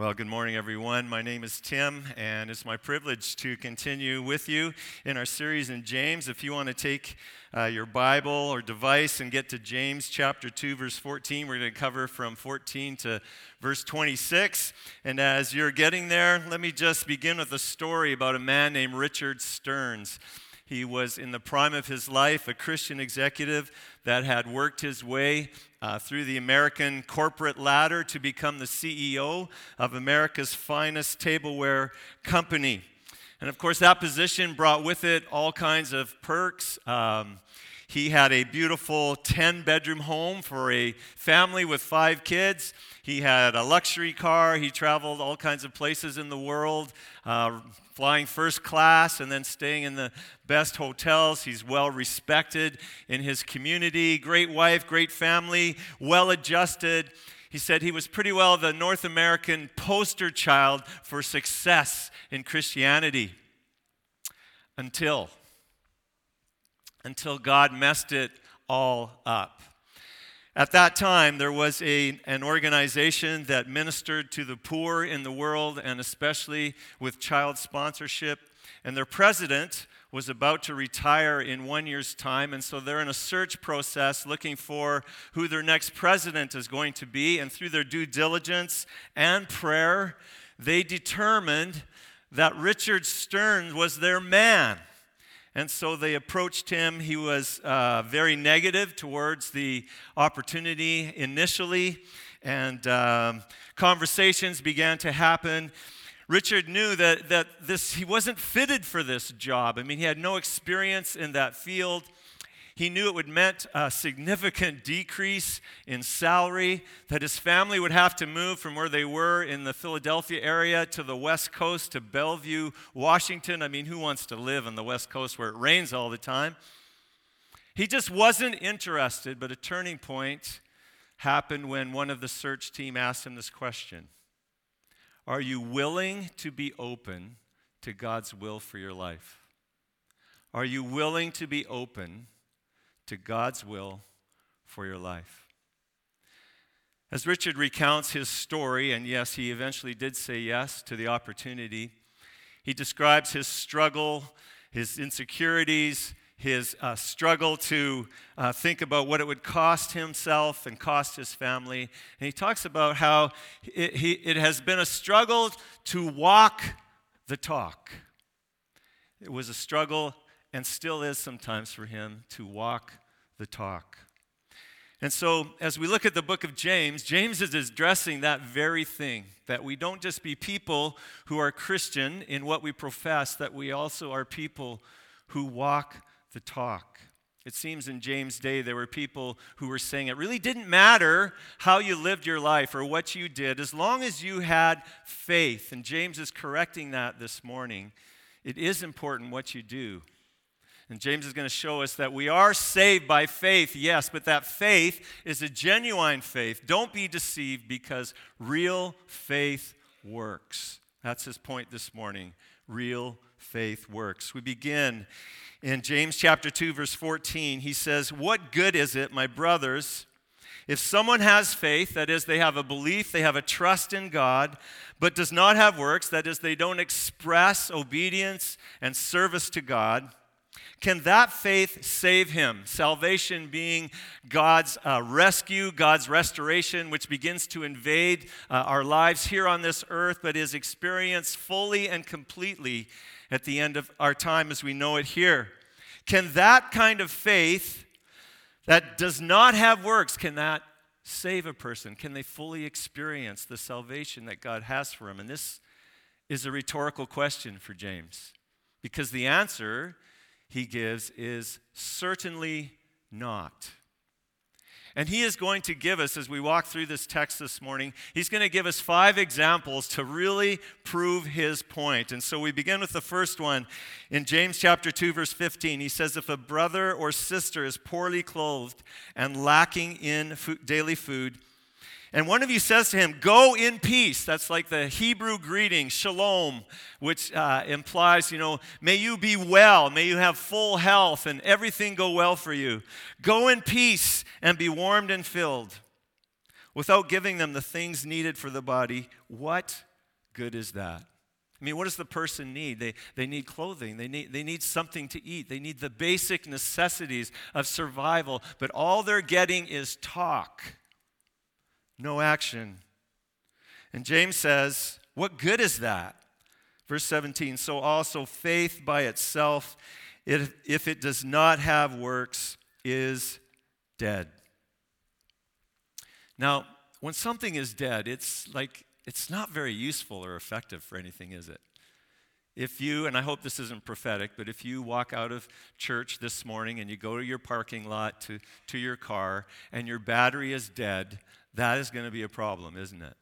Well, good morning, everyone. My name is Tim, and it's my privilege to continue with you in our series in James. If you want to take uh, your Bible or device and get to James chapter 2, verse 14, we're going to cover from 14 to verse 26. And as you're getting there, let me just begin with a story about a man named Richard Stearns. He was in the prime of his life, a Christian executive that had worked his way uh, through the American corporate ladder to become the CEO of America's finest tableware company. And of course, that position brought with it all kinds of perks. Um, he had a beautiful 10 bedroom home for a family with five kids. He had a luxury car. He traveled all kinds of places in the world, uh, flying first class and then staying in the best hotels. He's well respected in his community. Great wife, great family, well adjusted. He said he was pretty well the North American poster child for success in Christianity until until God messed it all up. At that time, there was a, an organization that ministered to the poor in the world and especially with child sponsorship. And their president was about to retire in one year's time. And so they're in a search process looking for who their next president is going to be. And through their due diligence and prayer, they determined that Richard Stearns was their man. And so they approached him. He was uh, very negative towards the opportunity initially, and um, conversations began to happen. Richard knew that, that this, he wasn't fitted for this job. I mean, he had no experience in that field. He knew it would meant a significant decrease in salary, that his family would have to move from where they were in the Philadelphia area to the West Coast to Bellevue, Washington. I mean, who wants to live on the West Coast where it rains all the time? He just wasn't interested, but a turning point happened when one of the search team asked him this question Are you willing to be open to God's will for your life? Are you willing to be open to God's will for your life. As Richard recounts his story, and yes, he eventually did say yes to the opportunity, he describes his struggle, his insecurities, his uh, struggle to uh, think about what it would cost himself and cost his family. And he talks about how it, he, it has been a struggle to walk the talk. It was a struggle and still is sometimes for him to walk the talk. And so, as we look at the book of James, James is addressing that very thing that we don't just be people who are Christian in what we profess, that we also are people who walk the talk. It seems in James' day there were people who were saying it really didn't matter how you lived your life or what you did, as long as you had faith. And James is correcting that this morning. It is important what you do. And James is going to show us that we are saved by faith, yes, but that faith is a genuine faith. Don't be deceived because real faith works. That's his point this morning. Real faith works. We begin in James chapter 2 verse 14. He says, "What good is it, my brothers, if someone has faith, that is they have a belief, they have a trust in God, but does not have works, that is they don't express obedience and service to God?" Can that faith save him? Salvation being God's uh, rescue, God's restoration, which begins to invade uh, our lives here on this earth, but is experienced fully and completely at the end of our time as we know it here. Can that kind of faith that does not have works, can that save a person? Can they fully experience the salvation that God has for them? And this is a rhetorical question for James because the answer he gives is certainly not. And he is going to give us, as we walk through this text this morning, he's going to give us five examples to really prove his point. And so we begin with the first one in James chapter 2, verse 15. He says, If a brother or sister is poorly clothed and lacking in daily food, and one of you says to him, Go in peace. That's like the Hebrew greeting, shalom, which uh, implies, you know, may you be well, may you have full health, and everything go well for you. Go in peace and be warmed and filled. Without giving them the things needed for the body, what good is that? I mean, what does the person need? They, they need clothing, they need, they need something to eat, they need the basic necessities of survival, but all they're getting is talk, no action. And James says, What good is that? Verse 17, so also faith by itself, if, if it does not have works, is dead. Now, when something is dead, it's like it's not very useful or effective for anything, is it? If you, and I hope this isn't prophetic, but if you walk out of church this morning and you go to your parking lot to, to your car and your battery is dead, that is going to be a problem, isn't it?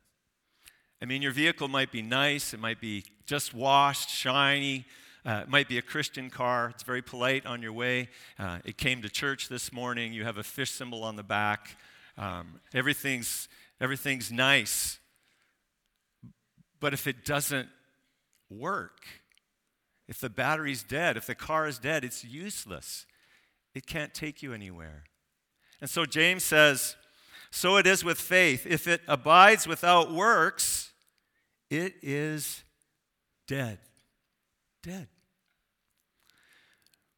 I mean, your vehicle might be nice, it might be just washed, shiny, uh, it might be a Christian car. It's very polite on your way. Uh, it came to church this morning. You have a fish symbol on the back. Um, everything's, everything's nice. But if it doesn't work, if the battery's dead, if the car is dead, it's useless. It can't take you anywhere. And so James says, So it is with faith. If it abides without works, it is dead. Dead.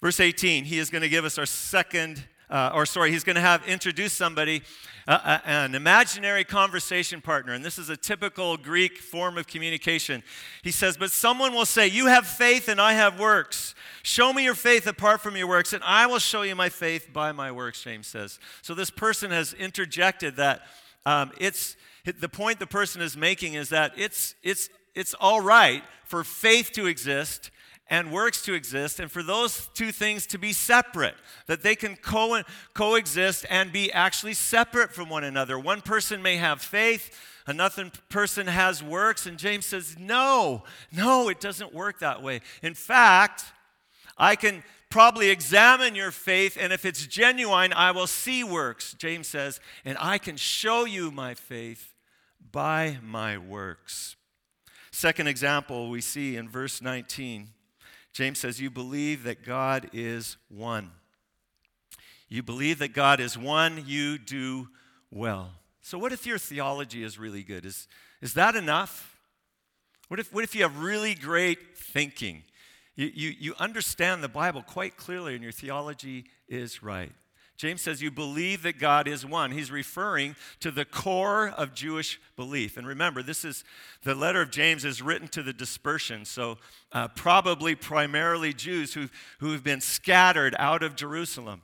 Verse 18, he is going to give us our second uh, or sorry, he's going to have introduce somebody, uh, uh, an imaginary conversation partner. And this is a typical Greek form of communication. He says, But someone will say, You have faith and I have works. Show me your faith apart from your works, and I will show you my faith by my works, James says. So this person has interjected that um, it's the point the person is making is that it's, it's, it's all right for faith to exist and works to exist, and for those two things to be separate, that they can co- coexist and be actually separate from one another. One person may have faith, another person has works, and James says, No, no, it doesn't work that way. In fact, I can probably examine your faith, and if it's genuine, I will see works, James says, and I can show you my faith by my works. Second example we see in verse 19. James says, You believe that God is one. You believe that God is one, you do well. So, what if your theology is really good? Is, is that enough? What if, what if you have really great thinking? You, you, you understand the Bible quite clearly and your theology is right. James says, You believe that God is one. He's referring to the core of Jewish belief. And remember, this is the letter of James is written to the dispersion. So, uh, probably primarily Jews who, who have been scattered out of Jerusalem.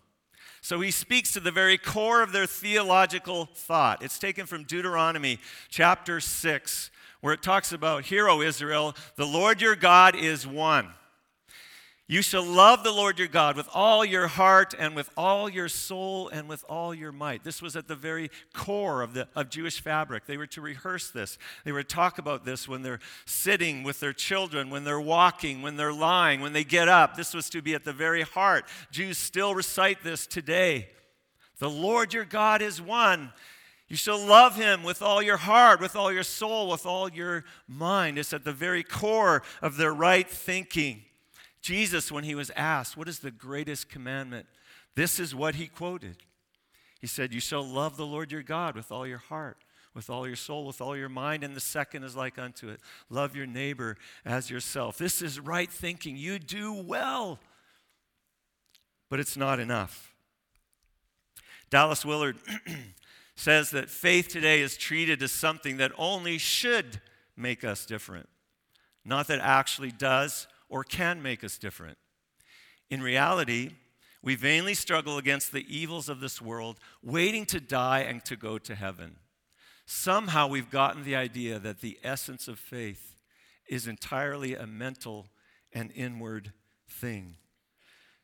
So, he speaks to the very core of their theological thought. It's taken from Deuteronomy chapter 6, where it talks about, Hear, O Israel, the Lord your God is one. You shall love the Lord your God with all your heart and with all your soul and with all your might. This was at the very core of, the, of Jewish fabric. They were to rehearse this. They were to talk about this when they're sitting with their children, when they're walking, when they're lying, when they get up. This was to be at the very heart. Jews still recite this today. The Lord your God is one. You shall love him with all your heart, with all your soul, with all your mind. It's at the very core of their right thinking. Jesus, when he was asked, What is the greatest commandment? This is what he quoted. He said, You shall love the Lord your God with all your heart, with all your soul, with all your mind. And the second is like unto it love your neighbor as yourself. This is right thinking. You do well. But it's not enough. Dallas Willard says that faith today is treated as something that only should make us different, not that actually does or can make us different. In reality, we vainly struggle against the evils of this world, waiting to die and to go to heaven. Somehow we've gotten the idea that the essence of faith is entirely a mental and inward thing.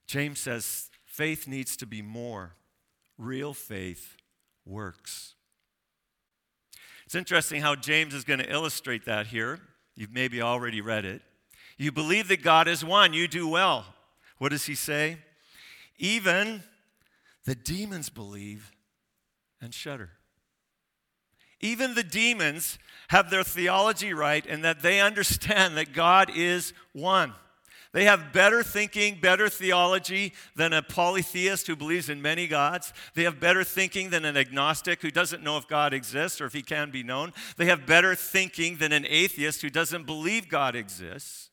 James says faith needs to be more. Real faith works. It's interesting how James is going to illustrate that here. You've maybe already read it. You believe that God is one, you do well. What does he say? Even the demons believe and shudder. Even the demons have their theology right and that they understand that God is one. They have better thinking, better theology than a polytheist who believes in many gods. They have better thinking than an agnostic who doesn't know if God exists or if he can be known. They have better thinking than an atheist who doesn't believe God exists.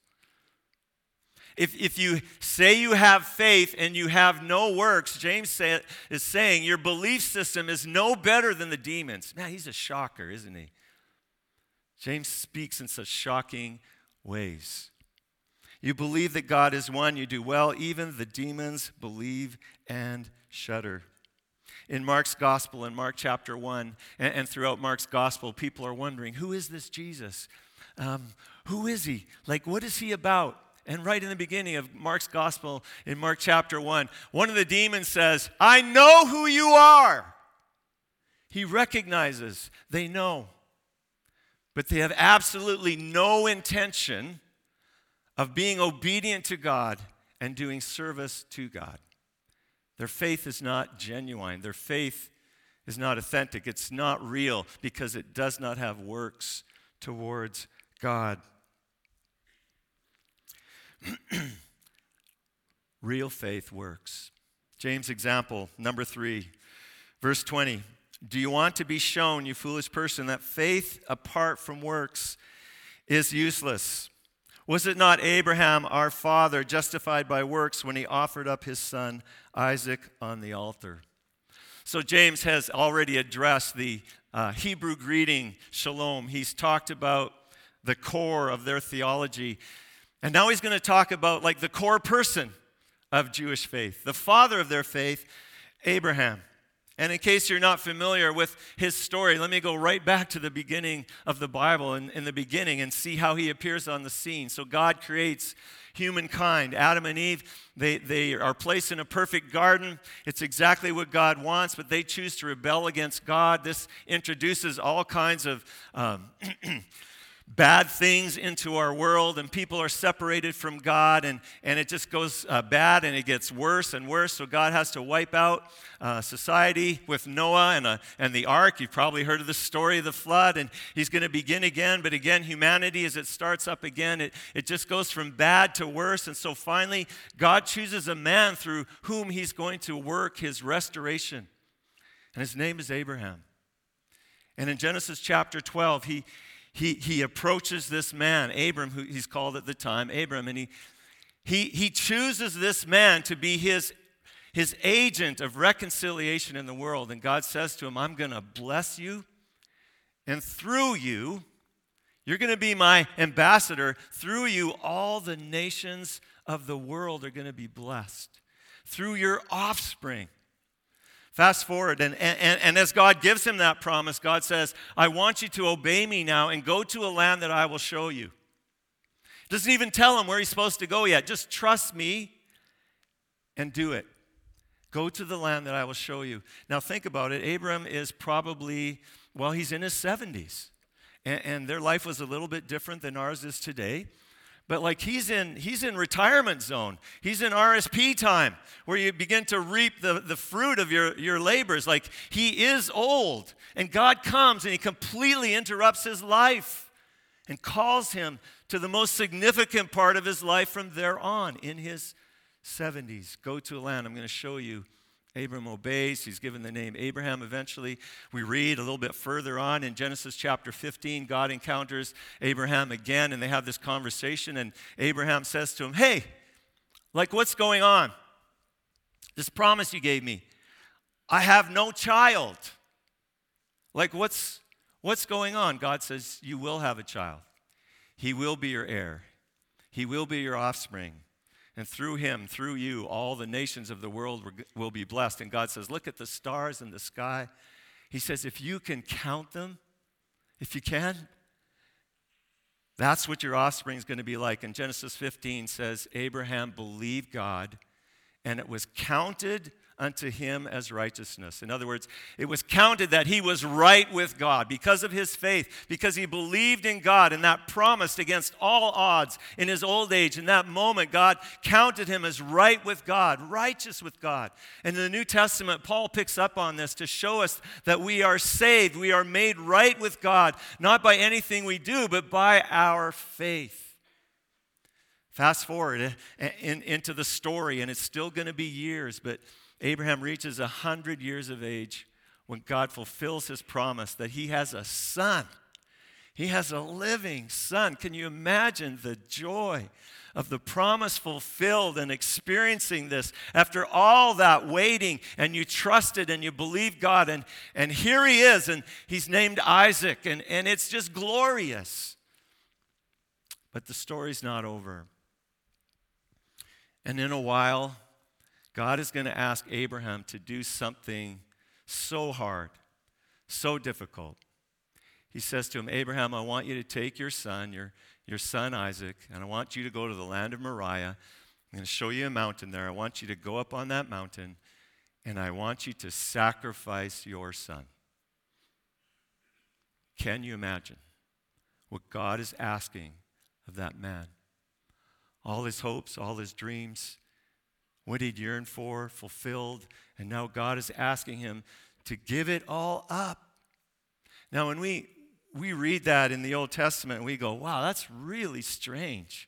If, if you say you have faith and you have no works, James say, is saying your belief system is no better than the demons. Man, he's a shocker, isn't he? James speaks in such shocking ways. You believe that God is one, you do well. Even the demons believe and shudder. In Mark's gospel, in Mark chapter 1, and, and throughout Mark's gospel, people are wondering who is this Jesus? Um, who is he? Like, what is he about? And right in the beginning of Mark's gospel, in Mark chapter 1, one of the demons says, I know who you are. He recognizes, they know. But they have absolutely no intention of being obedient to God and doing service to God. Their faith is not genuine. Their faith is not authentic. It's not real because it does not have works towards God. real faith works. James' example, number three, verse 20. Do you want to be shown, you foolish person, that faith apart from works is useless? Was it not Abraham, our father, justified by works when he offered up his son Isaac on the altar? So, James has already addressed the uh, Hebrew greeting, shalom. He's talked about the core of their theology. And now he's going to talk about like the core person of Jewish faith, the father of their faith, Abraham. And in case you're not familiar with his story, let me go right back to the beginning of the Bible and in the beginning and see how he appears on the scene. So God creates humankind. Adam and Eve, they, they are placed in a perfect garden. It's exactly what God wants, but they choose to rebel against God. This introduces all kinds of um, bad things into our world and people are separated from God and, and it just goes uh, bad and it gets worse and worse. So God has to wipe out uh, society with Noah and, a, uh, and the ark. You've probably heard of the story of the flood and he's going to begin again. But again, humanity, as it starts up again, it, it just goes from bad to worse. And so finally, God chooses a man through whom he's going to work his restoration. And his name is Abraham. And in Genesis chapter 12, he, he, he approaches this man, Abram, who he's called at the time, Abram, and he, he, he chooses this man to be his, his agent of reconciliation in the world. And God says to him, I'm going to bless you, and through you, you're going to be my ambassador. Through you, all the nations of the world are going to be blessed. Through your offspring. Fast forward, and, and, and as God gives him that promise, God says, I want you to obey me now and go to a land that I will show you. Doesn't even tell him where he's supposed to go yet. Just trust me and do it. Go to the land that I will show you. Now, think about it. Abram is probably, well, he's in his 70s. And, and their life was a little bit different than ours is today but like he's in he's in retirement zone. He's in rsp time where you begin to reap the, the fruit of your, your labors. Like he is old and god comes and he completely interrupts his life and calls him to the most significant part of his life from there on in his 70s go to a land. I'm going to show you Abram obeys. He's given the name Abraham eventually. We read a little bit further on in Genesis chapter 15, God encounters Abraham again, and they have this conversation. And Abraham says to him, Hey, like what's going on? This promise you gave me. I have no child. Like what's what's going on? God says, You will have a child. He will be your heir. He will be your offspring. And through him, through you, all the nations of the world will be blessed. And God says, Look at the stars in the sky. He says, If you can count them, if you can, that's what your offspring is going to be like. And Genesis 15 says, Abraham believed God, and it was counted unto him as righteousness. In other words, it was counted that he was right with God because of his faith, because he believed in God and that promised against all odds in his old age. In that moment, God counted him as right with God, righteous with God. And in the New Testament, Paul picks up on this to show us that we are saved, we are made right with God, not by anything we do, but by our faith. Fast forward eh, in, into the story, and it's still going to be years, but Abraham reaches 100 years of age when God fulfills his promise that he has a son. He has a living son. Can you imagine the joy of the promise fulfilled and experiencing this after all that waiting and you trusted and you believed God and, and here he is and he's named Isaac and, and it's just glorious. But the story's not over. And in a while, God is going to ask Abraham to do something so hard, so difficult. He says to him, Abraham, I want you to take your son, your, your son Isaac, and I want you to go to the land of Moriah. I'm going to show you a mountain there. I want you to go up on that mountain, and I want you to sacrifice your son. Can you imagine what God is asking of that man? All his hopes, all his dreams, what he'd yearned for, fulfilled, and now God is asking him to give it all up. Now, when we, we read that in the Old Testament, we go, wow, that's really strange.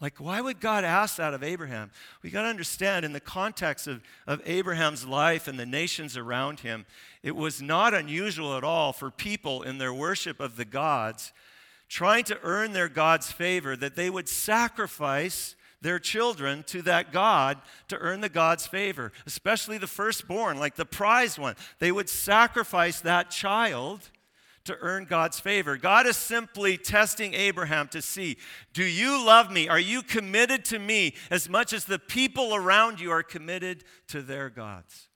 Like, why would God ask that of Abraham? We got to understand, in the context of, of Abraham's life and the nations around him, it was not unusual at all for people in their worship of the gods trying to earn their God's favor that they would sacrifice their children to that God to earn the God's favor, especially the firstborn, like the prized one. They would sacrifice that child to earn God's favor. God is simply testing Abraham to see do you love me? Are you committed to me as much as the people around you are committed to their gods?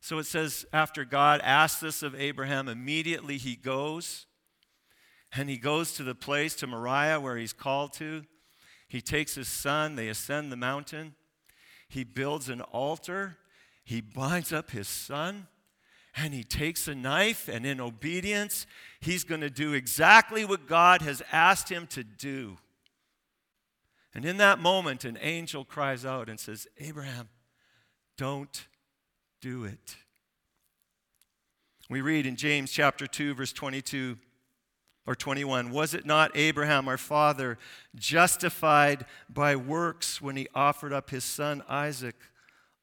So it says, after God asks this of Abraham, immediately he goes and he goes to the place, to Moriah, where he's called to. He takes his son, they ascend the mountain. He builds an altar. He binds up his son and he takes a knife, and in obedience, he's going to do exactly what God has asked him to do. And in that moment, an angel cries out and says, Abraham, don't do it. We read in James chapter 2, verse 22 or 21 Was it not Abraham, our father, justified by works when he offered up his son Isaac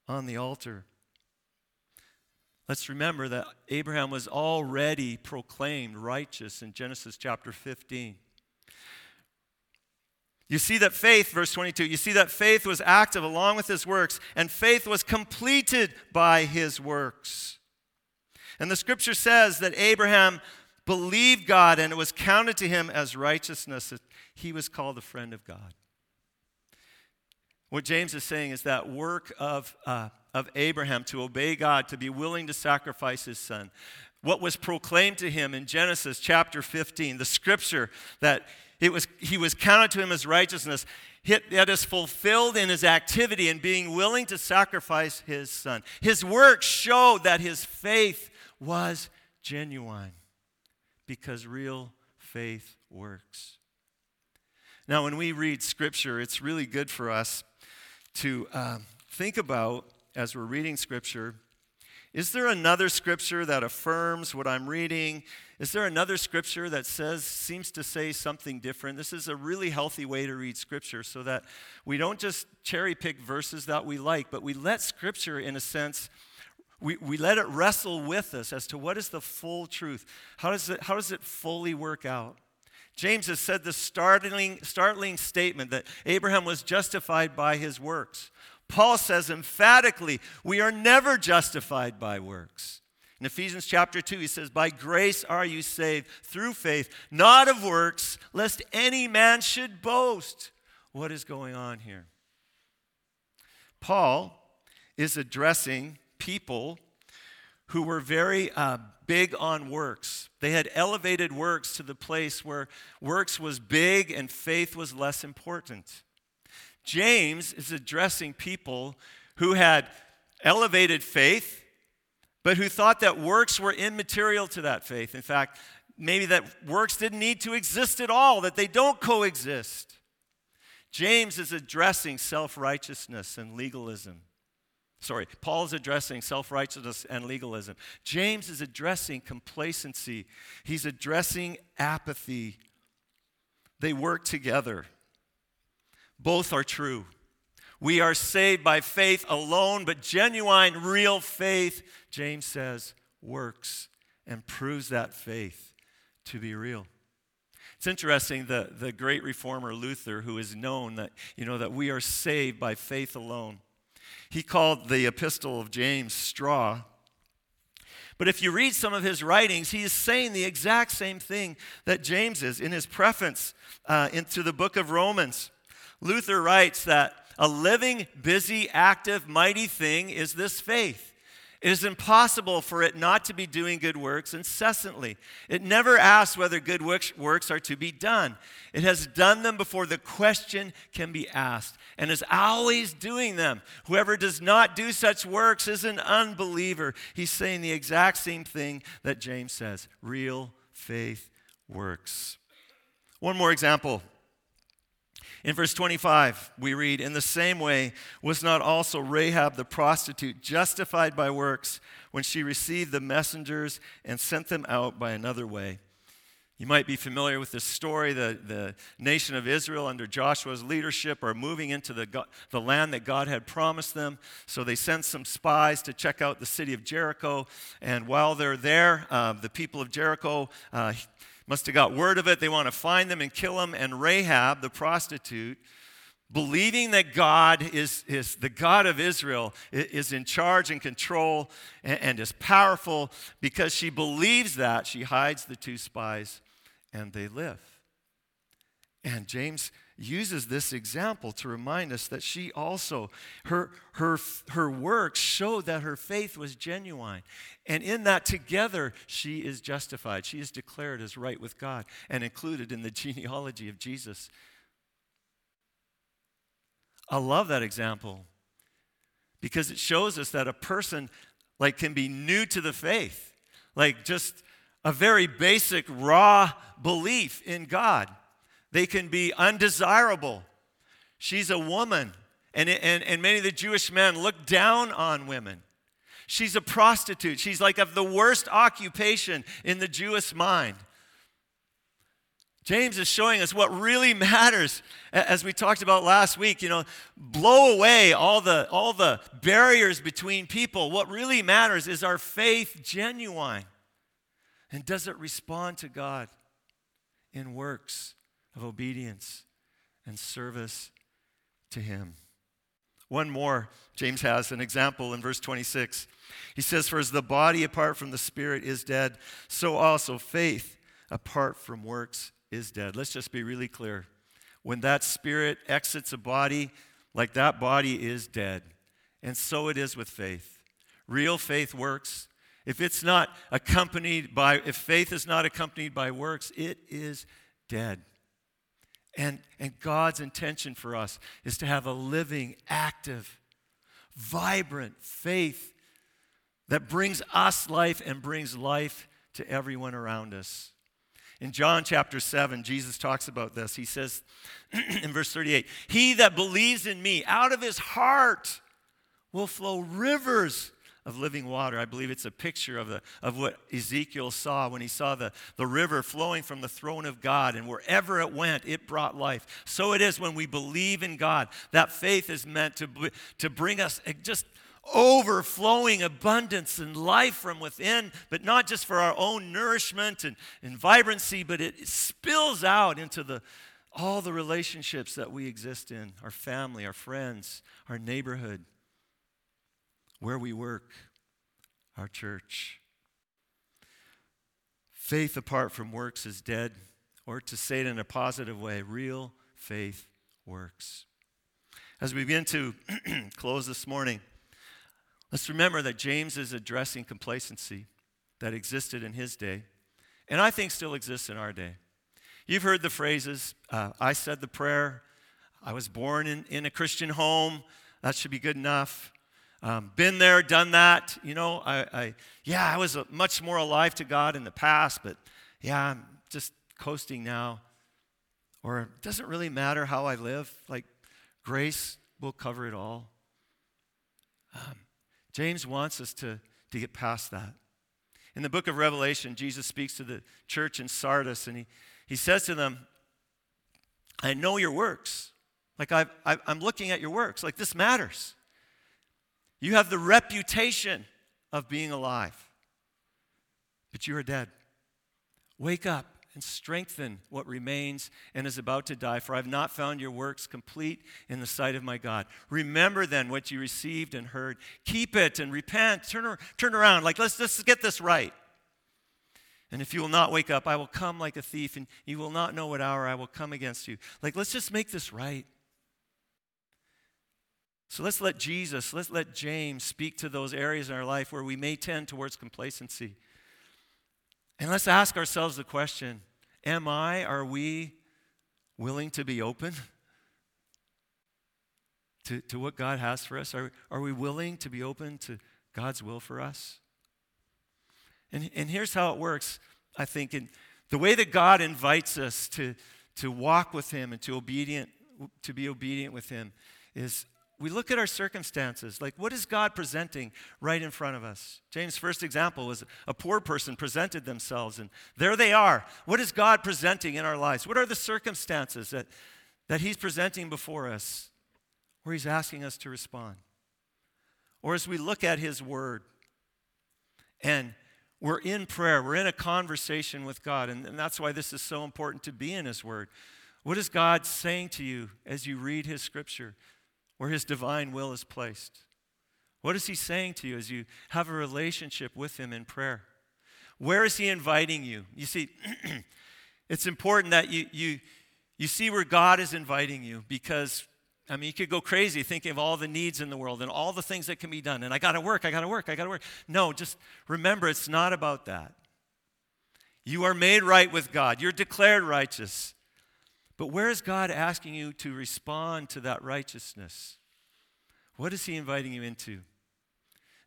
on the altar? Let's remember that Abraham was already proclaimed righteous in Genesis chapter 15. You see that faith, verse 22, you see that faith was active along with his works, and faith was completed by his works. And the scripture says that Abraham believed God and it was counted to him as righteousness. He was called a friend of God. What James is saying is that work of, uh, of Abraham to obey God, to be willing to sacrifice his son, what was proclaimed to him in Genesis chapter 15, the scripture that it was, he was counted to him as righteousness, that is fulfilled in his activity in being willing to sacrifice his son. His work showed that his faith was genuine because real faith works. Now, when we read scripture, it's really good for us to uh, think about as we're reading scripture is there another scripture that affirms what I'm reading? Is there another scripture that says, seems to say something different? This is a really healthy way to read scripture so that we don't just cherry pick verses that we like, but we let scripture, in a sense, we, we let it wrestle with us as to what is the full truth. How does it, how does it fully work out? James has said the startling, startling statement that Abraham was justified by his works. Paul says emphatically, we are never justified by works. In Ephesians chapter 2, he says, By grace are you saved through faith, not of works, lest any man should boast. What is going on here? Paul is addressing people who were very uh, big on works. They had elevated works to the place where works was big and faith was less important. James is addressing people who had elevated faith, but who thought that works were immaterial to that faith. In fact, maybe that works didn't need to exist at all, that they don't coexist. James is addressing self righteousness and legalism. Sorry, Paul is addressing self righteousness and legalism. James is addressing complacency, he's addressing apathy. They work together. Both are true. We are saved by faith alone, but genuine, real faith, James says, works and proves that faith to be real. It's interesting, the, the great reformer Luther, who is known that, you know, that we are saved by faith alone. He called the epistle of James straw. But if you read some of his writings, he is saying the exact same thing that James is in his preface uh, into the book of Romans. Luther writes that a living, busy, active, mighty thing is this faith. It is impossible for it not to be doing good works incessantly. It never asks whether good works are to be done. It has done them before the question can be asked and is always doing them. Whoever does not do such works is an unbeliever. He's saying the exact same thing that James says real faith works. One more example in verse 25, we read, In the same way, was not also Rahab the prostitute justified by works when she received the messengers and sent them out by another way? You might be familiar with this story. The, the nation of Israel, under Joshua's leadership, are moving into the, the land that God had promised them. So they send some spies to check out the city of Jericho. And while they're there, uh, the people of Jericho uh, must have got word of it. They want to find them and kill them. And Rahab, the prostitute, believing that God is, is the God of Israel, is in charge and control and, and is powerful, because she believes that, she hides the two spies and they live. And James uses this example to remind us that she also, her, her, her works showed that her faith was genuine. And in that together, she is justified. She is declared as right with God and included in the genealogy of Jesus. I love that example because it shows us that a person like can be new to the faith, like just a very basic raw belief in God they can be undesirable. She's a woman, and, and, and many of the Jewish men look down on women. She's a prostitute. She's like of the worst occupation in the Jewish mind. James is showing us what really matters, as we talked about last week. You know, blow away all the, all the barriers between people. What really matters is our faith genuine? And does it respond to God in works? Of obedience and service to Him. One more, James has an example in verse 26. He says, For as the body apart from the spirit is dead, so also faith apart from works is dead. Let's just be really clear. When that spirit exits a body, like that body is dead. And so it is with faith. Real faith works. If it's not accompanied by, if faith is not accompanied by works, it is dead. And, and God's intention for us is to have a living, active, vibrant faith that brings us life and brings life to everyone around us. In John chapter 7, Jesus talks about this. He says in verse 38 He that believes in me, out of his heart will flow rivers of living water. I believe it's a picture of, the, of what Ezekiel saw when he saw the, the river flowing from the throne of God, and wherever it went, it brought life. So it is when we believe in God. That faith is meant to, to bring us just overflowing abundance and life from within, but not just for our own nourishment and, and vibrancy, but it spills out into the, all the relationships that we exist in our family, our friends, our neighborhood where we work, our church. Faith apart from works is dead, or to say it in a positive way, real faith works. As we begin to close this morning, let's remember that James is addressing complacency that existed in his day, and I think still exists in our day. You've heard the phrases uh, I said the prayer, I was born in, in a Christian home, that should be good enough. Um, been there, done that. You know, I, I yeah, I was much more alive to God in the past, but yeah, I'm just coasting now. Or it doesn't really matter how I live. Like, grace will cover it all. Um, James wants us to, to get past that. In the book of Revelation, Jesus speaks to the church in Sardis, and he, he says to them, I know your works. Like, i am looking at your works. Like, this matters. You have the reputation of being alive, but you are dead. Wake up and strengthen what remains and is about to die, for I have not found your works complete in the sight of my God. Remember then what you received and heard. Keep it and repent. Turn, turn around. Like, let's, let's get this right. And if you will not wake up, I will come like a thief, and you will not know what hour I will come against you. Like, let's just make this right. So let's let Jesus, let's let James speak to those areas in our life where we may tend towards complacency. And let's ask ourselves the question Am I, are we willing to be open to, to what God has for us? Are, are we willing to be open to God's will for us? And, and here's how it works, I think. In the way that God invites us to, to walk with Him and to, obedient, to be obedient with Him is we look at our circumstances. Like, what is God presenting right in front of us? James' first example was a poor person presented themselves, and there they are. What is God presenting in our lives? What are the circumstances that, that He's presenting before us where He's asking us to respond? Or as we look at His Word and we're in prayer, we're in a conversation with God, and, and that's why this is so important to be in His Word. What is God saying to you as you read His Scripture? Where His divine will is placed? What is He saying to you as you have a relationship with Him in prayer? Where is He inviting you? You see, it's important that you, you, you see where God is inviting you because, I mean, you could go crazy thinking of all the needs in the world and all the things that can be done. And I got to work, I got to work, I got to work. No, just remember, it's not about that. You are made right with God, you're declared righteous. But where is God asking you to respond to that righteousness? What is He inviting you into?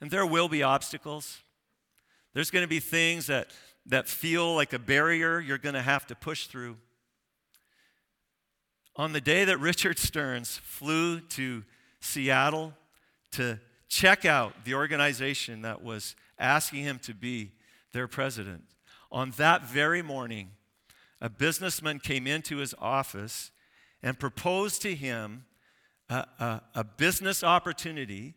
And there will be obstacles. There's going to be things that, that feel like a barrier you're going to have to push through. On the day that Richard Stearns flew to Seattle to check out the organization that was asking him to be their president, on that very morning, a businessman came into his office and proposed to him a, a, a, business opportunity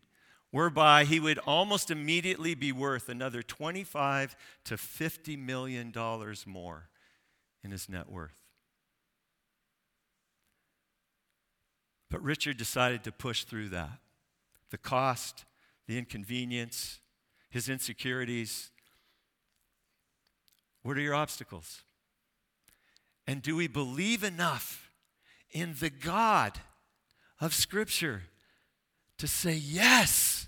whereby he would almost immediately be worth another 25 to 50 million dollars more in his net worth. But Richard decided to push through that. The cost, the inconvenience, his insecurities. What are your obstacles? And do we believe enough in the God of Scripture to say yes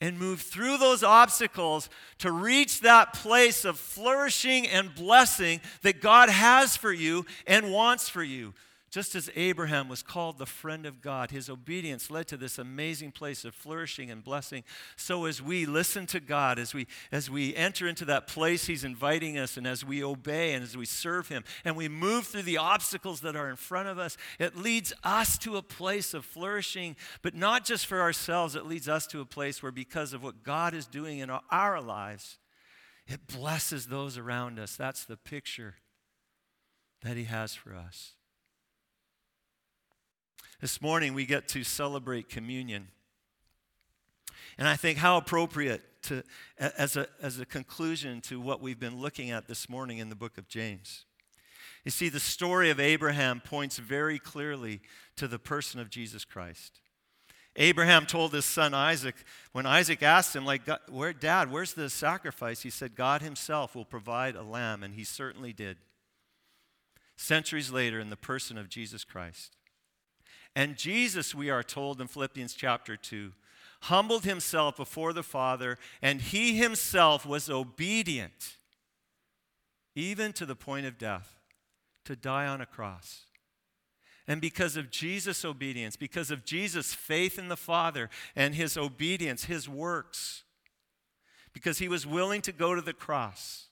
and move through those obstacles to reach that place of flourishing and blessing that God has for you and wants for you? Just as Abraham was called the friend of God, his obedience led to this amazing place of flourishing and blessing. So as we listen to God, as we as we enter into that place he's inviting us and as we obey and as we serve him and we move through the obstacles that are in front of us, it leads us to a place of flourishing, but not just for ourselves, it leads us to a place where because of what God is doing in our lives, it blesses those around us. That's the picture that he has for us. This morning we get to celebrate communion. And I think how appropriate to, as, a, as a conclusion to what we've been looking at this morning in the book of James. You see, the story of Abraham points very clearly to the person of Jesus Christ. Abraham told his son Isaac, when Isaac asked him, like, where, Dad, where's the sacrifice? He said, God himself will provide a lamb, and he certainly did. Centuries later, in the person of Jesus Christ. And Jesus, we are told in Philippians chapter 2, humbled himself before the Father, and he himself was obedient, even to the point of death, to die on a cross. And because of Jesus' obedience, because of Jesus' faith in the Father and his obedience, his works, because he was willing to go to the cross,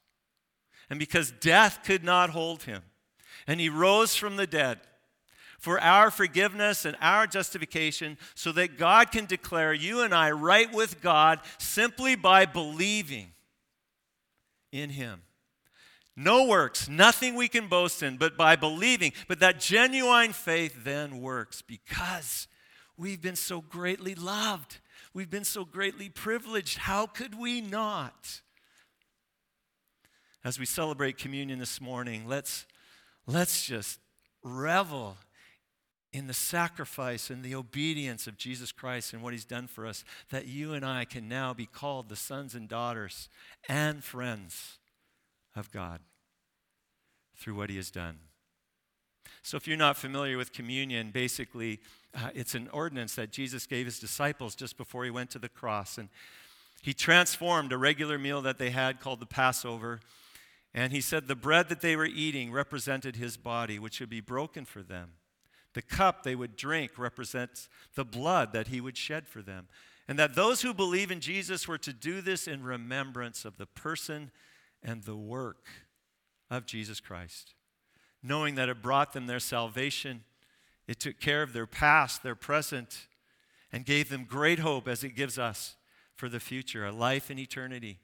and because death could not hold him, and he rose from the dead for our forgiveness and our justification so that God can declare you and I right with God simply by believing in Him. No works, nothing we can boast in, but by believing. But that genuine faith then works because we've been so greatly loved. We've been so greatly privileged. How could we not? As we celebrate communion this morning, let's, let's just revel in the sacrifice and the obedience of Jesus Christ and what he's done for us, that you and I can now be called the sons and daughters and friends of God through what he has done. So, if you're not familiar with communion, basically, uh, it's an ordinance that Jesus gave his disciples just before he went to the cross. And he transformed a regular meal that they had called the Passover. And he said the bread that they were eating represented his body, which would be broken for them. The cup they would drink represents the blood that he would shed for them. And that those who believe in Jesus were to do this in remembrance of the person and the work of Jesus Christ, knowing that it brought them their salvation. It took care of their past, their present, and gave them great hope as it gives us for the future a life in eternity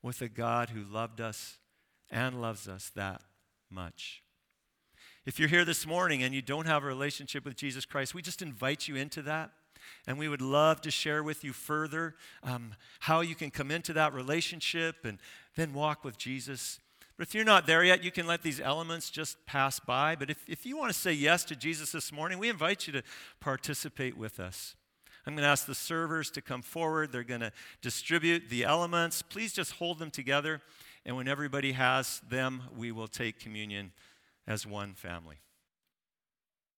with a God who loved us and loves us that much. If you're here this morning and you don't have a relationship with Jesus Christ, we just invite you into that. And we would love to share with you further um, how you can come into that relationship and then walk with Jesus. But if you're not there yet, you can let these elements just pass by. But if, if you want to say yes to Jesus this morning, we invite you to participate with us. I'm going to ask the servers to come forward. They're going to distribute the elements. Please just hold them together. And when everybody has them, we will take communion as one family.